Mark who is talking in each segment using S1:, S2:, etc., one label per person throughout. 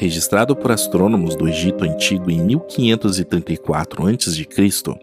S1: Registrado por astrônomos do Egito Antigo em 1534 a.C.,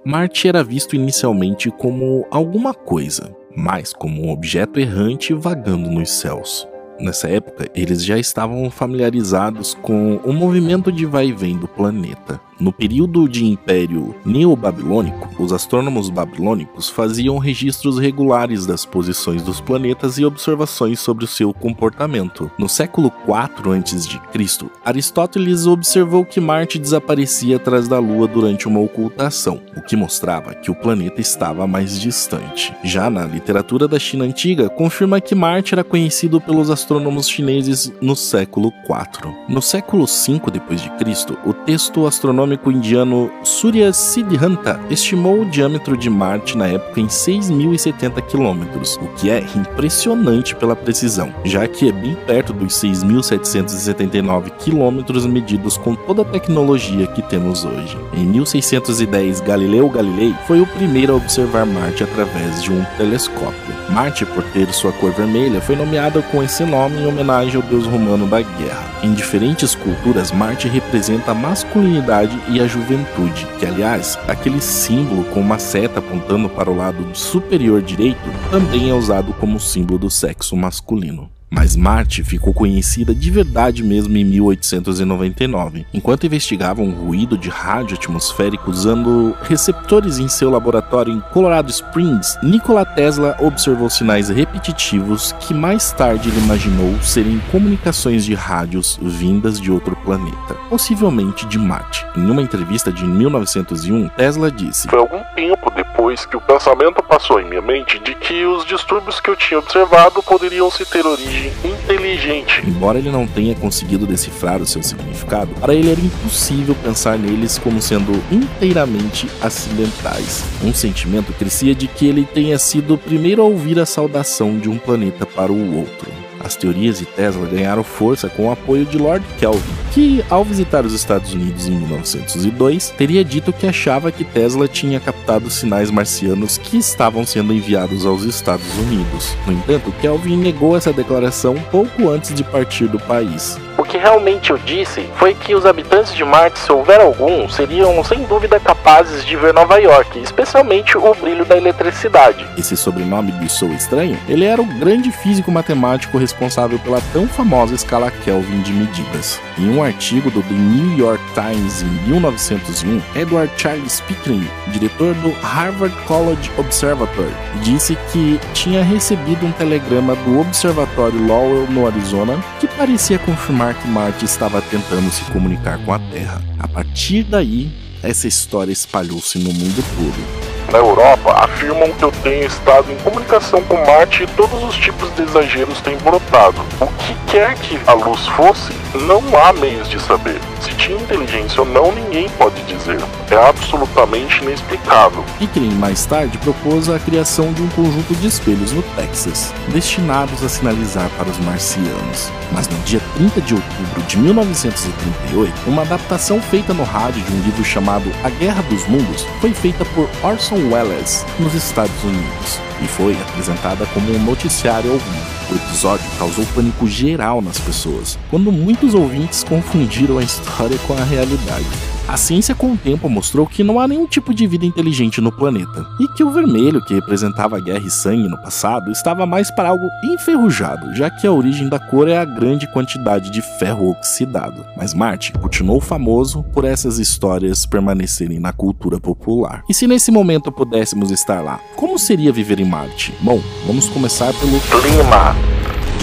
S1: Marte era visto inicialmente como alguma coisa, mais como um objeto errante vagando nos céus. Nessa época, eles já estavam familiarizados com o movimento de vai e vem do planeta. No período de Império Neobabilônico, os astrônomos babilônicos faziam registros regulares das posições dos planetas e observações sobre o seu comportamento. No século IV a.C., Aristóteles observou que Marte desaparecia atrás da Lua durante uma ocultação, o que mostrava que o planeta estava mais distante. Já na literatura da China antiga, confirma que Marte era conhecido pelos astrônomos chineses no século IV. No século V d.C., o texto astronômico indiano Surya Siddhanta estimou o diâmetro de Marte na época em 6.070 quilômetros, o que é impressionante pela precisão, já que é bem perto dos 6.779 quilômetros medidos com toda a tecnologia que temos hoje. Em 1610, Galileu Galilei foi o primeiro a observar Marte através de um telescópio. Marte, por ter sua cor vermelha, foi nomeada com esse nome em homenagem ao deus romano da guerra. Em diferentes culturas, Marte representa a masculinidade e a juventude, que aliás, aquele símbolo com uma seta apontando para o lado superior direito também é usado como símbolo do sexo masculino. Mas Marte ficou conhecida de verdade mesmo em 1899, enquanto investigava um ruído de rádio atmosférico usando receptores em seu laboratório em Colorado Springs. Nikola Tesla observou sinais repetitivos que mais tarde ele imaginou serem comunicações de rádios vindas de outro planeta, possivelmente de Marte. Em uma entrevista de 1901, Tesla disse:
S2: Foi algum tempo depois que o pensamento passou em minha mente de que os distúrbios que eu tinha observado poderiam se ter origem inteligente.
S1: Embora ele não tenha conseguido decifrar o seu significado, para ele era impossível pensar neles como sendo inteiramente acidentais. Um sentimento crescia de que ele tenha sido o primeiro a ouvir a saudação de um planeta para o outro. As teorias de Tesla ganharam força com o apoio de Lord Kelvin, que, ao visitar os Estados Unidos em 1902, teria dito que achava que Tesla tinha captado sinais marcianos que estavam sendo enviados aos Estados Unidos. No entanto, Kelvin negou essa declaração pouco antes de partir do país.
S3: Que realmente eu disse foi que os habitantes de Marte, se houver algum, seriam sem dúvida capazes de ver Nova York, especialmente o brilho da eletricidade.
S1: Esse sobrenome lhe sou estranho? Ele era o grande físico matemático responsável pela tão famosa escala Kelvin de medidas. Em um artigo do The New York Times em 1901, Edward Charles Pickering, diretor do Harvard College Observatory, disse que tinha recebido um telegrama do Observatório Lowell no Arizona que parecia confirmar que Marte estava tentando se comunicar com a Terra. A partir daí, essa história espalhou-se no mundo todo.
S2: Na Europa, afirmam que eu tenho estado em comunicação com Marte e todos os tipos de exageros têm brotado. O que quer que a luz fosse, não há meios de saber. Se tinha inteligência ou não, ninguém pode dizer. É absolutamente inexplicável.
S1: Pickering mais tarde propôs a criação de um conjunto de espelhos no Texas, destinados a sinalizar para os marcianos. Mas no dia 30 de outubro de 1938, uma adaptação feita no rádio de um livro chamado A Guerra dos Mundos foi feita por Orson Welles nos Estados Unidos e foi apresentada como um noticiário ao vivo. O episódio causou pânico geral nas pessoas, quando muitos ouvintes confundiram a história com a realidade. A ciência com o tempo mostrou que não há nenhum tipo de vida inteligente no planeta, e que o vermelho, que representava guerra e sangue no passado, estava mais para algo enferrujado, já que a origem da cor é a grande quantidade de ferro oxidado. Mas Marte continuou famoso por essas histórias permanecerem na cultura popular. E se nesse momento pudéssemos estar lá, como seria viver em Marte? Bom, vamos começar pelo
S3: clima.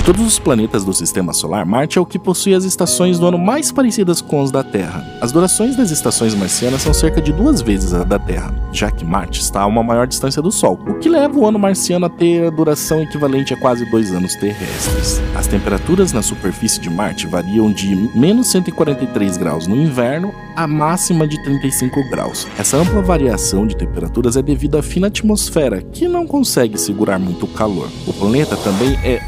S1: De todos os planetas do sistema solar, Marte é o que possui as estações do ano mais parecidas com as da Terra. As durações das estações marcianas são cerca de duas vezes a da Terra, já que Marte está a uma maior distância do Sol, o que leva o ano marciano a ter a duração equivalente a quase dois anos terrestres. As temperaturas na superfície de Marte variam de menos 143 graus no inverno a máxima de 35 graus. Essa ampla variação de temperaturas é devido à fina atmosfera, que não consegue segurar muito calor. O planeta também é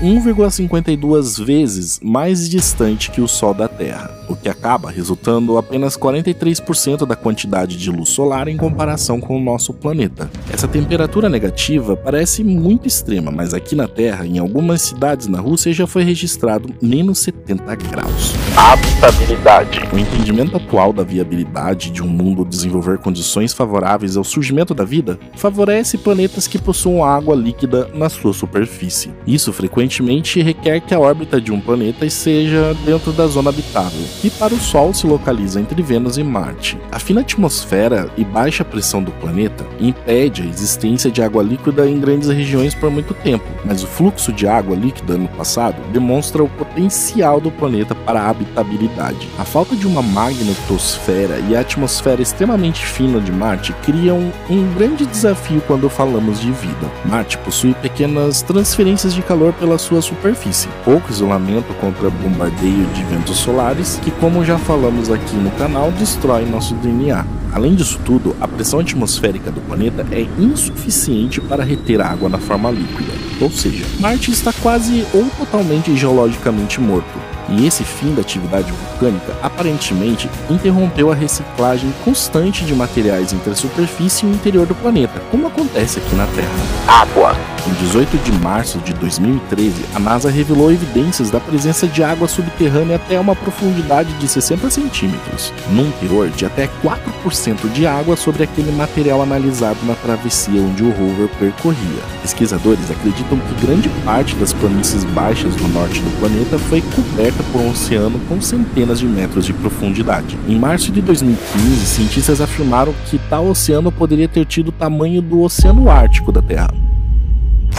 S1: 1,52 vezes mais distante que o Sol da Terra, o que acaba resultando apenas 43% da quantidade de luz solar em comparação com o nosso planeta. Essa temperatura negativa parece muito extrema, mas aqui na Terra, em algumas cidades na Rússia, já foi registrado menos 70 graus.
S2: Habitabilidade.
S1: O entendimento atual da viabilidade de um mundo desenvolver condições favoráveis ao surgimento da vida favorece planetas que possuam água líquida na sua superfície. Isso frequentemente requer que a órbita de um planeta seja dentro da zona habitável, e para o Sol se localiza entre Vênus e Marte. A fina atmosfera e baixa pressão do planeta impede a existência de água líquida em grandes regiões por muito tempo, mas o fluxo de água líquida no passado demonstra o potencial do planeta para a habitabilidade. A falta de uma magnetosfera e a atmosfera extremamente fina de Marte criam um grande desafio quando falamos de vida. Marte possui pequenas transferências de calor pela sua superfície, pouco isolamento contra bombardeio de ventos solares, que, como já falamos aqui no canal, destrói nosso DNA. Além disso tudo, a pressão atmosférica do planeta é insuficiente para reter água na forma líquida, ou seja, Marte está quase ou totalmente geologicamente morto. E esse fim da atividade vulcânica aparentemente interrompeu a reciclagem constante de materiais entre a superfície e o interior do planeta, como acontece aqui na Terra.
S2: Água.
S1: Em 18 de março de 2013, a NASA revelou evidências da presença de água subterrânea até uma profundidade de 60 centímetros, num teor de até 4% de água sobre aquele material analisado na travessia onde o rover percorria. Pesquisadores acreditam que grande parte das planícies baixas do norte do planeta foi coberta por um oceano com centenas de metros de profundidade. Em março de 2015, cientistas afirmaram que tal oceano poderia ter tido o tamanho do Oceano Ártico da Terra.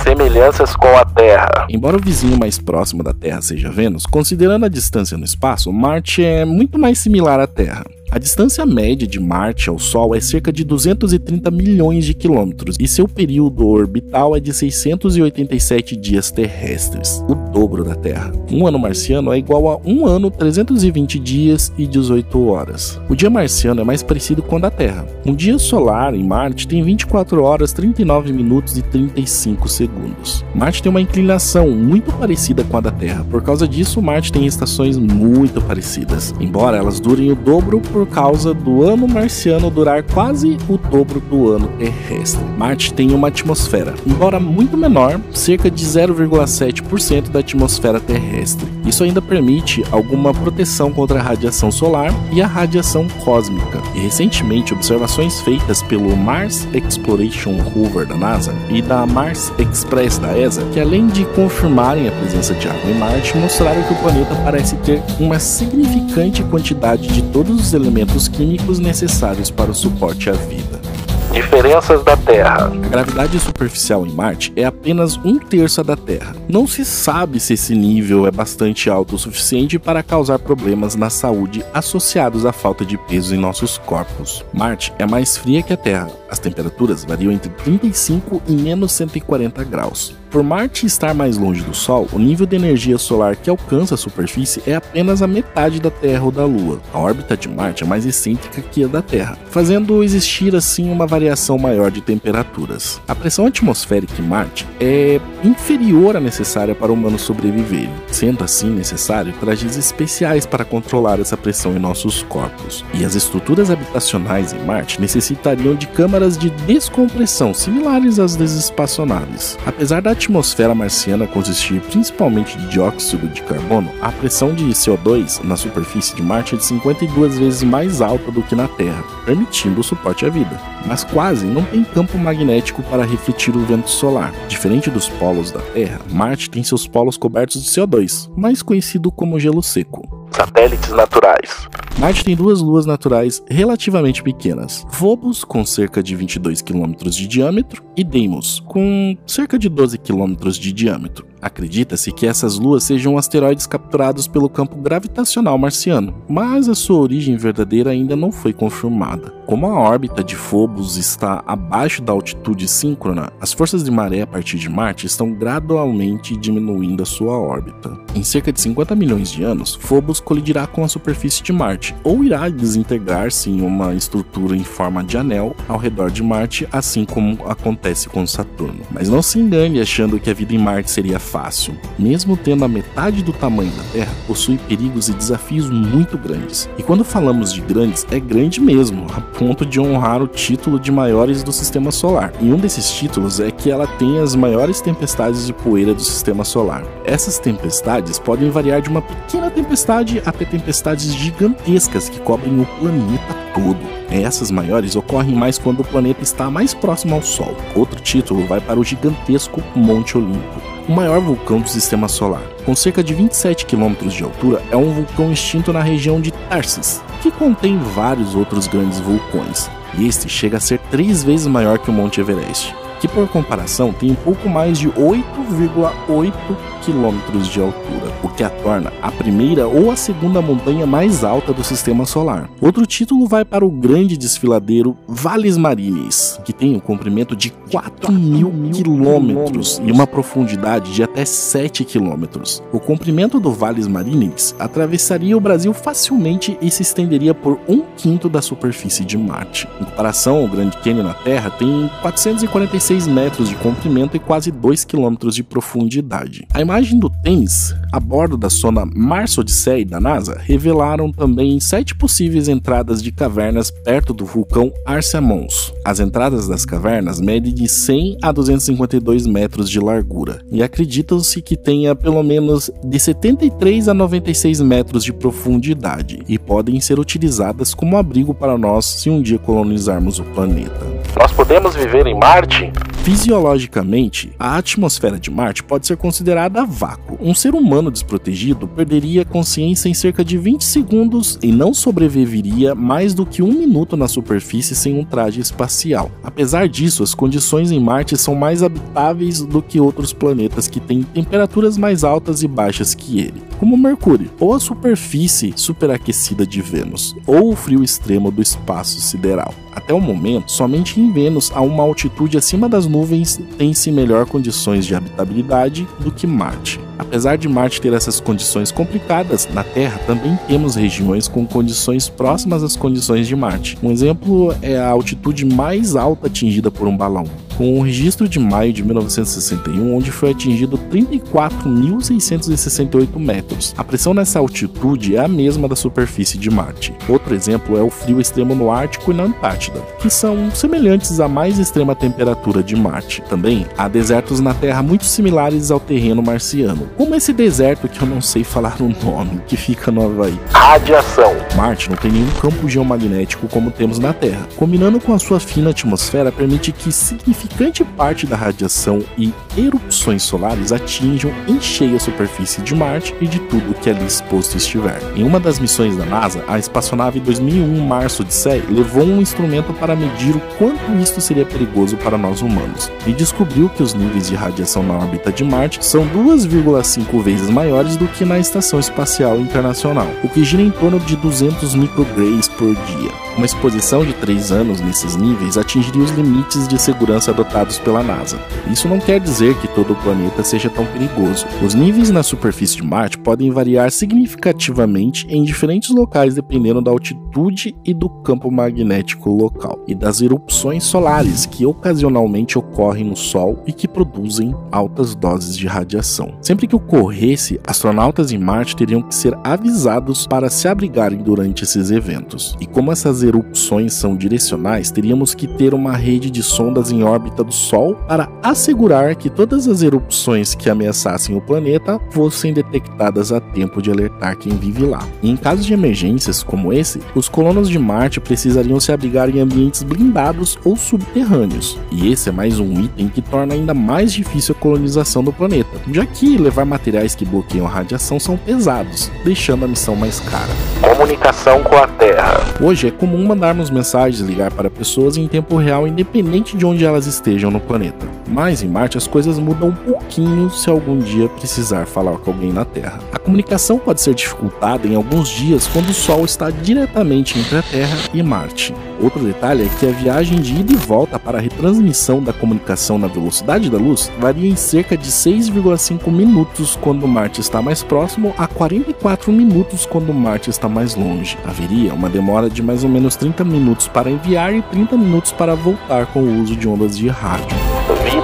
S2: Semelhanças com a Terra.
S1: Embora o vizinho mais próximo da Terra seja Vênus, considerando a distância no espaço, Marte é muito mais similar à Terra. A distância média de Marte ao Sol é cerca de 230 milhões de quilômetros e seu período orbital é de 687 dias terrestres, o dobro da Terra. Um ano marciano é igual a um ano 320 dias e 18 horas. O dia marciano é mais parecido com o da Terra. Um dia solar em Marte tem 24 horas, 39 minutos e 35 segundos. Marte tem uma inclinação muito parecida com a da Terra. Por causa disso, Marte tem estações muito parecidas, embora elas durem o dobro por causa do ano marciano durar quase o dobro do ano terrestre. Marte tem uma atmosfera, embora muito menor, cerca de 0,7% da atmosfera terrestre. Isso ainda permite alguma proteção contra a radiação solar e a radiação cósmica. E recentemente, observações feitas pelo Mars Exploration Rover da NASA e da Mars Express da ESA, que além de confirmarem a presença de água em Marte, mostraram que o planeta parece ter uma significante quantidade de todos os elementos químicos necessários para o suporte à vida.
S2: Diferenças da Terra.
S1: A gravidade superficial em Marte é apenas um terço da Terra. Não se sabe se esse nível é bastante alto o suficiente para causar problemas na saúde associados à falta de peso em nossos corpos. Marte é mais fria que a Terra. As temperaturas variam entre 35 e menos 140 graus. Por Marte estar mais longe do Sol, o nível de energia solar que alcança a superfície é apenas a metade da Terra ou da Lua. A órbita de Marte é mais excêntrica que a da Terra, fazendo existir assim uma variação maior de temperaturas. A pressão atmosférica em Marte é inferior à necessária para humanos sobreviverem, sendo assim necessário trajes especiais para controlar essa pressão em nossos corpos. E as estruturas habitacionais em Marte necessitariam de câmaras de descompressão similares às das espaçonaves. Apesar da atmosfera marciana consistir principalmente de dióxido de carbono, a pressão de CO2 na superfície de Marte é de 52 vezes mais alta do que na Terra, permitindo o suporte à vida. Mas quase não tem campo magnético para refletir o vento solar. Diferente dos polos da Terra, Marte tem seus polos cobertos de CO2, mais conhecido como gelo seco.
S2: Satélites naturais.
S1: Marte tem duas luas naturais relativamente pequenas: Phobos, com cerca de 22 km de diâmetro, e Deimos, com cerca de 12 km de diâmetro. Acredita-se que essas luas sejam asteroides capturados pelo campo gravitacional marciano, mas a sua origem verdadeira ainda não foi confirmada. Como a órbita de Phobos está abaixo da altitude síncrona, as forças de maré a partir de Marte estão gradualmente diminuindo a sua órbita. Em cerca de 50 milhões de anos, Phobos colidirá com a superfície de Marte, ou irá desintegrar-se em uma estrutura em forma de anel ao redor de Marte, assim como acontece com Saturno. Mas não se engane achando que a vida em Marte seria fácil. Mesmo tendo a metade do tamanho da Terra, possui perigos e desafios muito grandes. E quando falamos de grandes, é grande mesmo, a ponto de honrar o título de maiores do sistema solar. E um desses títulos é que ela tem as maiores tempestades de poeira do sistema solar. Essas tempestades podem variar de uma pequena tempestade até tempestades gigantescas que cobrem o planeta todo. Essas maiores ocorrem mais quando o planeta está mais próximo ao Sol. Outro título vai para o gigantesco Monte Olimpo, o maior vulcão do sistema solar. Com cerca de 27 km de altura, é um vulcão extinto na região de Tarsis, que contém vários outros grandes vulcões, este chega a ser três vezes maior que o Monte Everest que por comparação tem um pouco mais de 8,8 quilômetros de altura, o que a torna a primeira ou a segunda montanha mais alta do sistema solar. Outro título vai para o grande desfiladeiro Valles Marineris, que tem um comprimento de 4 mil quilômetros e uma profundidade de até 7 quilômetros. O comprimento do Valles Marineris atravessaria o Brasil facilmente e se estenderia por um quinto da superfície de Marte. Em comparação, o Grande Canyon na Terra tem 446 metros de comprimento e quase 2 quilômetros de profundidade. A imagem do Thames a bordo da sonda Mars Odyssey da NASA revelaram também sete possíveis entradas de cavernas perto do vulcão Arsia Mons. As entradas das cavernas medem de 100 a 252 metros de largura e acreditam-se que tenha pelo menos de 73 a 96 metros de profundidade e podem ser utilizadas como abrigo para nós se um dia colonizarmos o planeta.
S3: Podemos viver em Marte?
S1: Fisiologicamente, a atmosfera de Marte pode ser considerada vácuo. Um ser humano desprotegido perderia consciência em cerca de 20 segundos e não sobreviveria mais do que um minuto na superfície sem um traje espacial. Apesar disso, as condições em Marte são mais habitáveis do que outros planetas que têm temperaturas mais altas e baixas que ele, como Mercúrio, ou a superfície superaquecida de Vênus, ou o frio extremo do espaço sideral. Até o momento, somente em Vênus, a uma altitude acima das nuvens, tem-se melhor condições de habitabilidade do que Marte. Apesar de Marte ter essas condições complicadas, na Terra também temos regiões com condições próximas às condições de Marte. Um exemplo é a altitude mais alta atingida por um balão, com o registro de maio de 1961, onde foi atingido 34.668 metros. A pressão nessa altitude é a mesma da superfície de Marte. Outro exemplo é o frio extremo no Ártico e na Antártida, que são semelhantes à mais extrema temperatura de Marte. Também há desertos na Terra muito similares ao terreno marciano, como esse deserto que eu não sei falar o nome, que fica no Havaí.
S3: Radiação.
S1: Marte não tem nenhum campo geomagnético como temos na Terra. Combinando com a sua fina atmosfera, permite que significante parte da radiação e erupções solares atinjam em cheio a superfície de Marte e de tudo que ali exposto estiver. Em uma das missões da NASA, a espaçonave 2001 Mars Odyssey levou um instrumento para medir o quanto isto seria perigoso para nós humanos e descobriu que os níveis de radiação na órbita de Marte são 2,5 vezes maiores do que na Estação Espacial Internacional, o que gira em torno de 200 micrograys por dia. Uma exposição de 3 anos nesses níveis atingiria os limites de segurança adotados pela NASA. Isso não quer dizer que todo o planeta seja tão perigoso. Os níveis na superfície de Marte podem variar significativamente em diferentes locais dependendo da altitude e do campo magnético local e das erupções solares que ocasionalmente ocorrem no Sol e que produzem altas doses de radiação. Sempre que ocorresse, astronautas em Marte teriam que ser avisados para se abrigarem durante esses eventos. E como essas erupções são direcionais, teríamos que ter uma rede de sondas em órbita do Sol para assegurar que todas as erupções que ameaçassem o planeta fossem detectadas a tempo de alertar quem vive lá. E em casos de emergências como esse, os colonos de Marte precisariam se abrigar em ambientes blindados ou subterrâneos. E esse é mais um item que torna ainda mais difícil a colonização do planeta, já que levar materiais que bloqueiam a radiação são pesados, deixando a missão mais cara.
S3: Comunicação com a Terra.
S1: Hoje é comum mandarmos mensagens ligar para pessoas em tempo real, independente de onde elas estejam no planeta. Mas em Marte as coisas mudam um pouquinho se algum dia precisar falar com alguém na Terra. A comunicação pode ser dificultada em alguns dias quando o Sol está diretamente entre a Terra e Marte. Outro detalhe é que a viagem de ida e volta para a retransmissão da comunicação na velocidade da luz varia em cerca de 6,5 minutos quando Marte está mais próximo a 44 minutos quando Marte está mais longe. Haveria uma demora de mais ou menos 30 minutos para enviar e 30 minutos para voltar com o uso de ondas de rádio.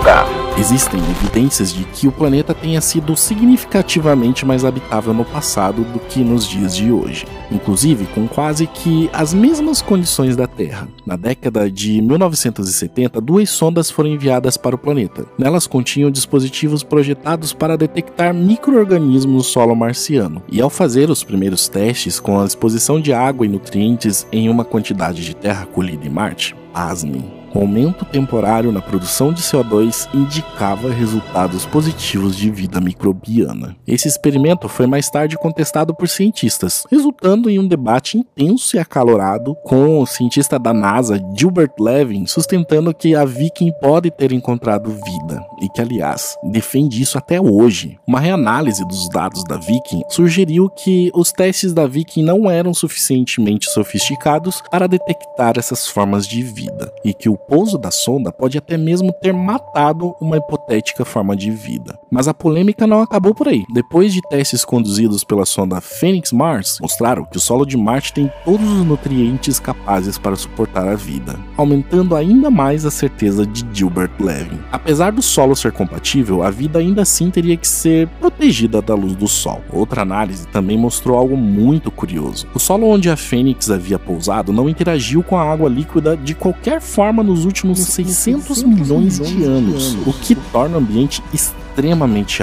S3: Vida.
S1: Existem evidências de que o planeta tenha sido significativamente mais habitável no passado do que nos dias de hoje, inclusive com quase que as mesmas condições da Terra. Na década de 1970, duas sondas foram enviadas para o planeta. Nelas continham dispositivos projetados para detectar micro-organismos no solo marciano, e ao fazer os primeiros testes com a exposição de água e nutrientes em uma quantidade de terra colhida em Marte, pasmem, o aumento temporário na produção de CO2 indicava resultados positivos de vida microbiana. Esse experimento foi mais tarde contestado por cientistas, resultando em um debate intenso e acalorado, com o cientista da NASA, Gilbert Levin, sustentando que a Viking pode ter encontrado vida, e que, aliás, defende isso até hoje. Uma reanálise dos dados da Viking sugeriu que os testes da Viking não eram suficientemente sofisticados para detectar essas formas de vida, e que o pouso da sonda pode até mesmo ter matado uma hipotética forma de vida. Mas a polêmica não acabou por aí. Depois de testes conduzidos pela sonda Phoenix Mars, mostraram que o solo de Marte tem todos os nutrientes capazes para suportar a vida, aumentando ainda mais a certeza de Gilbert Levin. Apesar do solo ser compatível, a vida ainda assim teria que ser protegida da luz do Sol. Outra análise também mostrou algo muito curioso. O solo onde a Fênix havia pousado não interagiu com a água líquida de qualquer forma nos últimos 600 milhões de anos, o que torna o ambiente extremamente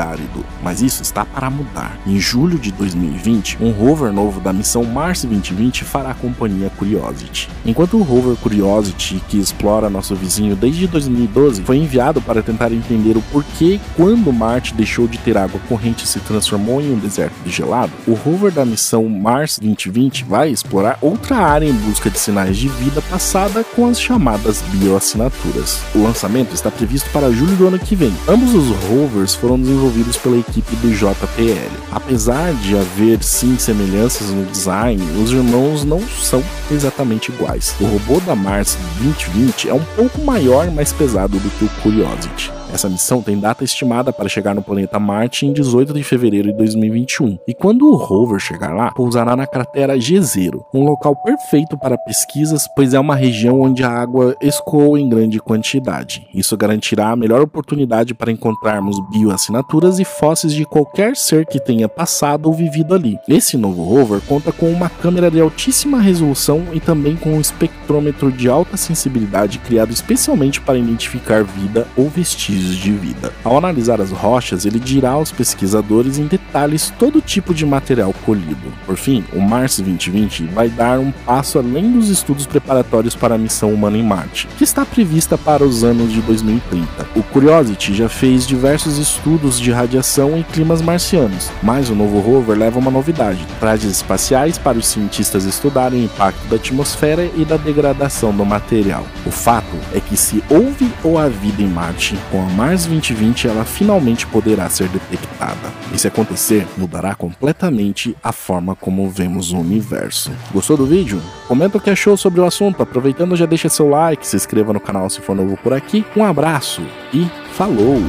S1: árido, mas isso está para mudar. Em julho de 2020, um rover novo da missão Mars 2020 fará companhia Curiosity. Enquanto o rover Curiosity, que explora nosso vizinho desde 2012, foi enviado para tentar entender o porquê quando Marte deixou de ter água corrente e se transformou em um deserto gelado, o rover da missão Mars 2020 vai explorar outra área em busca de sinais de vida passada com as chamadas bioassinaturas. O lançamento está previsto para julho do ano que vem. Ambos os rovers foram desenvolvidos pela equipe do JPL. Apesar de haver sim semelhanças no design, os irmãos não são exatamente iguais. O robô da Mars 2020 é um pouco maior mais pesado do que o Curiosity. Essa missão tem data estimada para chegar no planeta Marte em 18 de fevereiro de 2021. E quando o rover chegar lá, pousará na cratera G0, um local perfeito para pesquisas, pois é uma região onde a água escoa em grande quantidade. Isso garantirá a melhor oportunidade para encontrarmos bioassinaturas e fósseis de qualquer ser que tenha passado ou vivido ali. Esse novo rover conta com uma câmera de altíssima resolução e também com um espectrômetro de alta sensibilidade criado especialmente para identificar vida ou vestígios de vida. Ao analisar as rochas, ele dirá aos pesquisadores em detalhes todo tipo de material colhido. Por fim, o Mars 2020 vai dar um passo além dos estudos preparatórios para a missão humana em Marte, que está prevista para os anos de 2030. O Curiosity já fez diversos estudos de radiação e climas marcianos, mas o novo rover leva uma novidade: trajes espaciais para os cientistas estudarem o impacto da atmosfera e da degradação do material. O fato é que se houve ou há vida em Marte, com a Mars 2020 ela finalmente poderá ser detectada. E se acontecer, mudará completamente a forma como vemos o universo. Gostou do vídeo? Comenta o que achou sobre o assunto. Aproveitando, já deixa seu like, se inscreva no canal se for novo por aqui. Um abraço e falou!